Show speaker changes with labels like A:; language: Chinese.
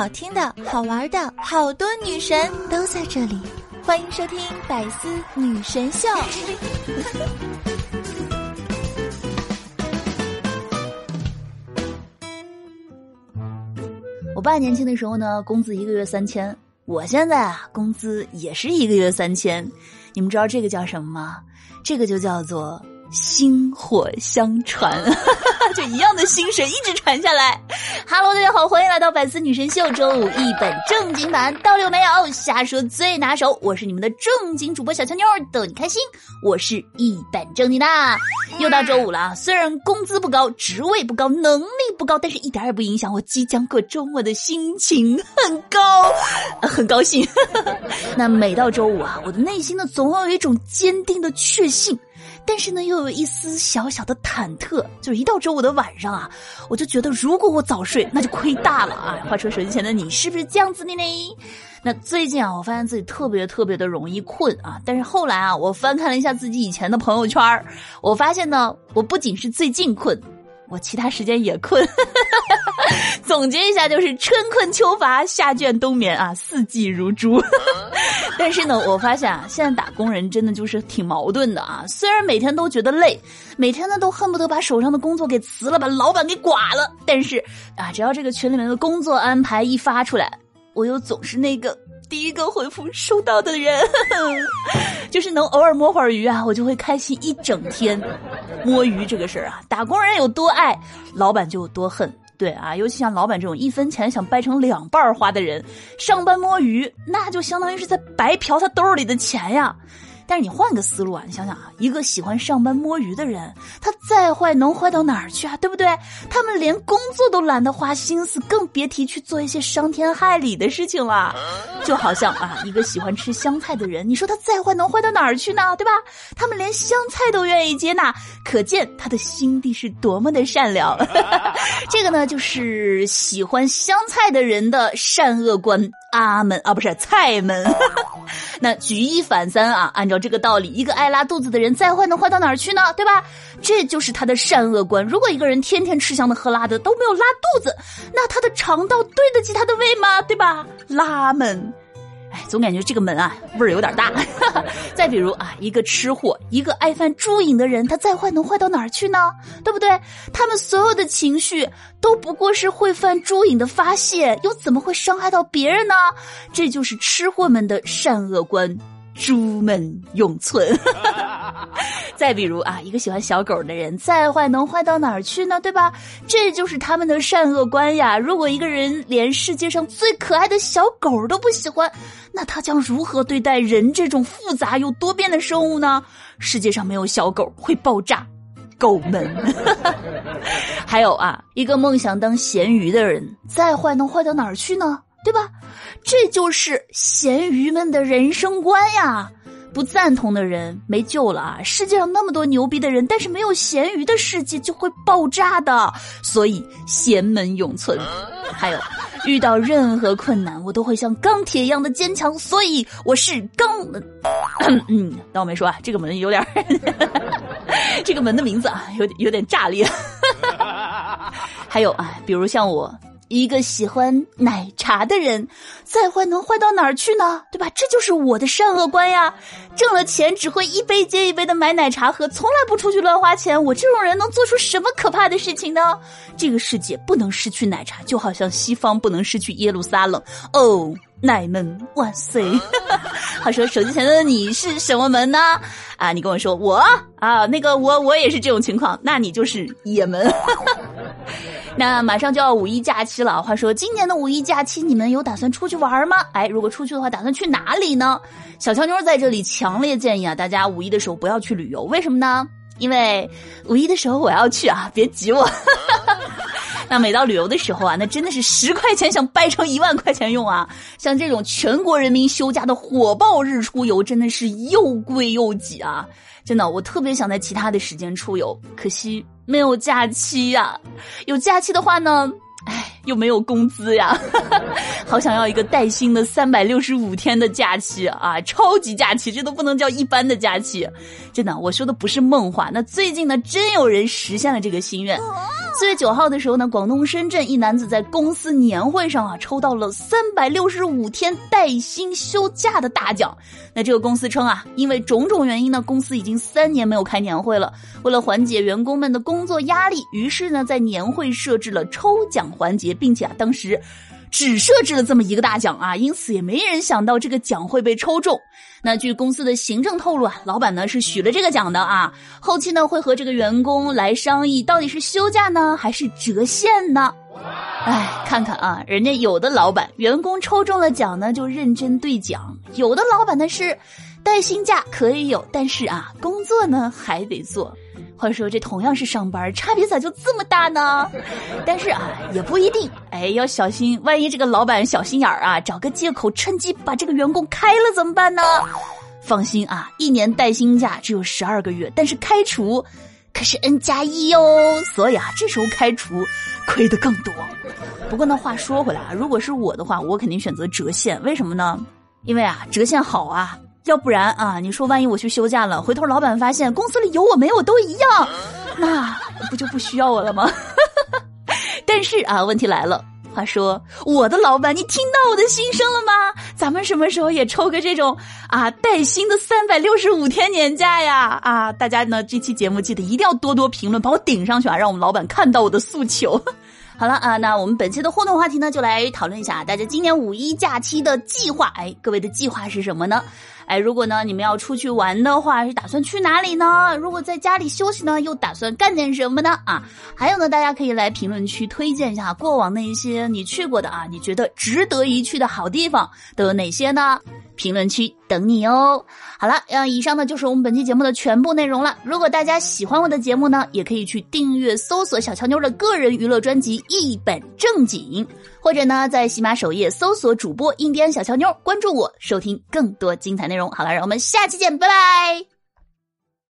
A: 好听的、好玩的，好多女神都在这里，欢迎收听《百思女神秀》。
B: 我爸年轻的时候呢，工资一个月三千，我现在啊，工资也是一个月三千。你们知道这个叫什么吗？这个就叫做。薪火相传，就一样的薪水一直传下来。Hello，大家好，欢迎来到百思女神秀周五一本正经版，道理有没有？瞎说最拿手，我是你们的正经主播小乔妞，逗你开心。我是一本正经的。又到周五了，虽然工资不高，职位不高，能力不高，但是一点也不影响我即将过周末的心情很高，很高兴。那每到周五啊，我的内心呢，总会有一种坚定的确信。但是呢，又有一丝小小的忐忑，就是一到周五的晚上啊，我就觉得如果我早睡，那就亏大了啊！话说手机前的你是不是这样子的呢？那最近啊，我发现自己特别特别的容易困啊，但是后来啊，我翻看了一下自己以前的朋友圈我发现呢，我不仅是最近困。我其他时间也困，总结一下就是春困秋乏，夏倦冬眠啊，四季如猪。但是呢，我发现啊，现在打工人真的就是挺矛盾的啊。虽然每天都觉得累，每天呢都恨不得把手上的工作给辞了，把老板给剐了。但是啊，只要这个群里面的工作安排一发出来，我又总是那个。第一个回复收到的人，就是能偶尔摸会儿鱼啊，我就会开心一整天。摸鱼这个事儿啊，打工人有多爱，老板就有多恨。对啊，尤其像老板这种一分钱想掰成两半花的人，上班摸鱼，那就相当于是在白嫖他兜里的钱呀。但是你换个思路啊，你想想啊，一个喜欢上班摸鱼的人，他再坏能坏到哪儿去啊？对不对？他们连工作都懒得花心思，更别提去做一些伤天害理的事情了。就好像啊，一个喜欢吃香菜的人，你说他再坏能坏到哪儿去呢？对吧？他们连香菜都愿意接纳，可见他的心地是多么的善良。这个呢，就是喜欢香菜的人的善恶观。阿门啊，不是菜门。那举一反三啊，按照这个道理，一个爱拉肚子的人再坏能坏到哪儿去呢？对吧？这就是他的善恶观。如果一个人天天吃香的喝辣的都没有拉肚子，那他的肠道对得起他的胃吗？对吧？拉门。哎，总感觉这个门啊味儿有点大。再比如啊，一个吃货，一个爱犯猪瘾的人，他再坏能坏到哪儿去呢？对不对？他们所有的情绪都不过是会犯猪瘾的发泄，又怎么会伤害到别人呢？这就是吃货们的善恶观。猪们永存。再比如啊，一个喜欢小狗的人，再坏能坏到哪儿去呢？对吧？这就是他们的善恶观呀。如果一个人连世界上最可爱的小狗都不喜欢，那他将如何对待人这种复杂又多变的生物呢？世界上没有小狗会爆炸，狗们。还有啊，一个梦想当咸鱼的人，再坏能坏到哪儿去呢？对吧？这就是咸鱼们的人生观呀！不赞同的人没救了啊！世界上那么多牛逼的人，但是没有咸鱼的世界就会爆炸的。所以咸门永存。还有，遇到任何困难，我都会像钢铁一样的坚强。所以我是钢。嗯，当我没说啊，这个门有点，这个门的名字啊，有点有点炸裂。还有啊，比如像我。一个喜欢奶茶的人，再坏能坏到哪儿去呢？对吧？这就是我的善恶观呀！挣了钱只会一杯接一杯的买奶茶喝，从来不出去乱花钱。我这种人能做出什么可怕的事情呢？这个世界不能失去奶茶，就好像西方不能失去耶路撒冷。哦，奶门万岁！话说手机前的你是什么门呢？啊，你跟我说我啊，那个我我也是这种情况，那你就是也门。那马上就要五一假期了，话说今年的五一假期你们有打算出去玩吗？哎，如果出去的话，打算去哪里呢？小乔妞在这里强烈建议啊，大家五一的时候不要去旅游，为什么呢？因为五一的时候我要去啊，别挤我。那每到旅游的时候啊，那真的是十块钱想掰成一万块钱用啊！像这种全国人民休假的火爆日出游，真的是又贵又挤啊！真的，我特别想在其他的时间出游，可惜没有假期呀。有假期的话呢，哎。又没有工资呀，好想要一个带薪的三百六十五天的假期啊，超级假期，这都不能叫一般的假期，真的，我说的不是梦话。那最近呢，真有人实现了这个心愿。四月九号的时候呢，广东深圳一男子在公司年会上啊，抽到了三百六十五天带薪休假的大奖。那这个公司称啊，因为种种原因呢，公司已经三年没有开年会了。为了缓解员工们的工作压力，于是呢，在年会设置了抽奖环节，并且啊，当时。只设置了这么一个大奖啊，因此也没人想到这个奖会被抽中。那据公司的行政透露啊，老板呢是许了这个奖的啊，后期呢会和这个员工来商议，到底是休假呢还是折现呢？哎，看看啊，人家有的老板员工抽中了奖呢就认真兑奖，有的老板呢是带薪假可以有，但是啊工作呢还得做。话说这同样是上班，差别咋就这么大呢？但是啊，也不一定。哎，要小心，万一这个老板小心眼儿啊，找个借口趁机把这个员工开了怎么办呢？放心啊，一年带薪假只有十二个月，但是开除可是 N 加一哟。所以啊，这时候开除亏的更多。不过呢，话说回来啊，如果是我的话，我肯定选择折现。为什么呢？因为啊，折现好啊。要不然啊，你说万一我去休假了，回头老板发现公司里有我没我都一样，那不就不需要我了吗？但是啊，问题来了，话说我的老板，你听到我的心声了吗？咱们什么时候也抽个这种啊带薪的三百六十五天年假呀？啊，大家呢这期节目记得一定要多多评论，把我顶上去啊，让我们老板看到我的诉求。好了啊，那我们本期的互动话题呢，就来讨论一下大家今年五一假期的计划。哎，各位的计划是什么呢？哎，如果呢你们要出去玩的话，是打算去哪里呢？如果在家里休息呢，又打算干点什么呢？啊，还有呢，大家可以来评论区推荐一下过往那一些你去过的啊，你觉得值得一去的好地方都有哪些呢？评论区等你哦。好了，以上呢就是我们本期节目的全部内容了。如果大家喜欢我的节目呢，也可以去订阅、搜索小乔妞的个人娱乐专辑《一本正经》，或者呢，在喜马首页搜索主播印第安小乔妞，关注我，收听更多精彩内容。好了，让我们下期见，拜拜。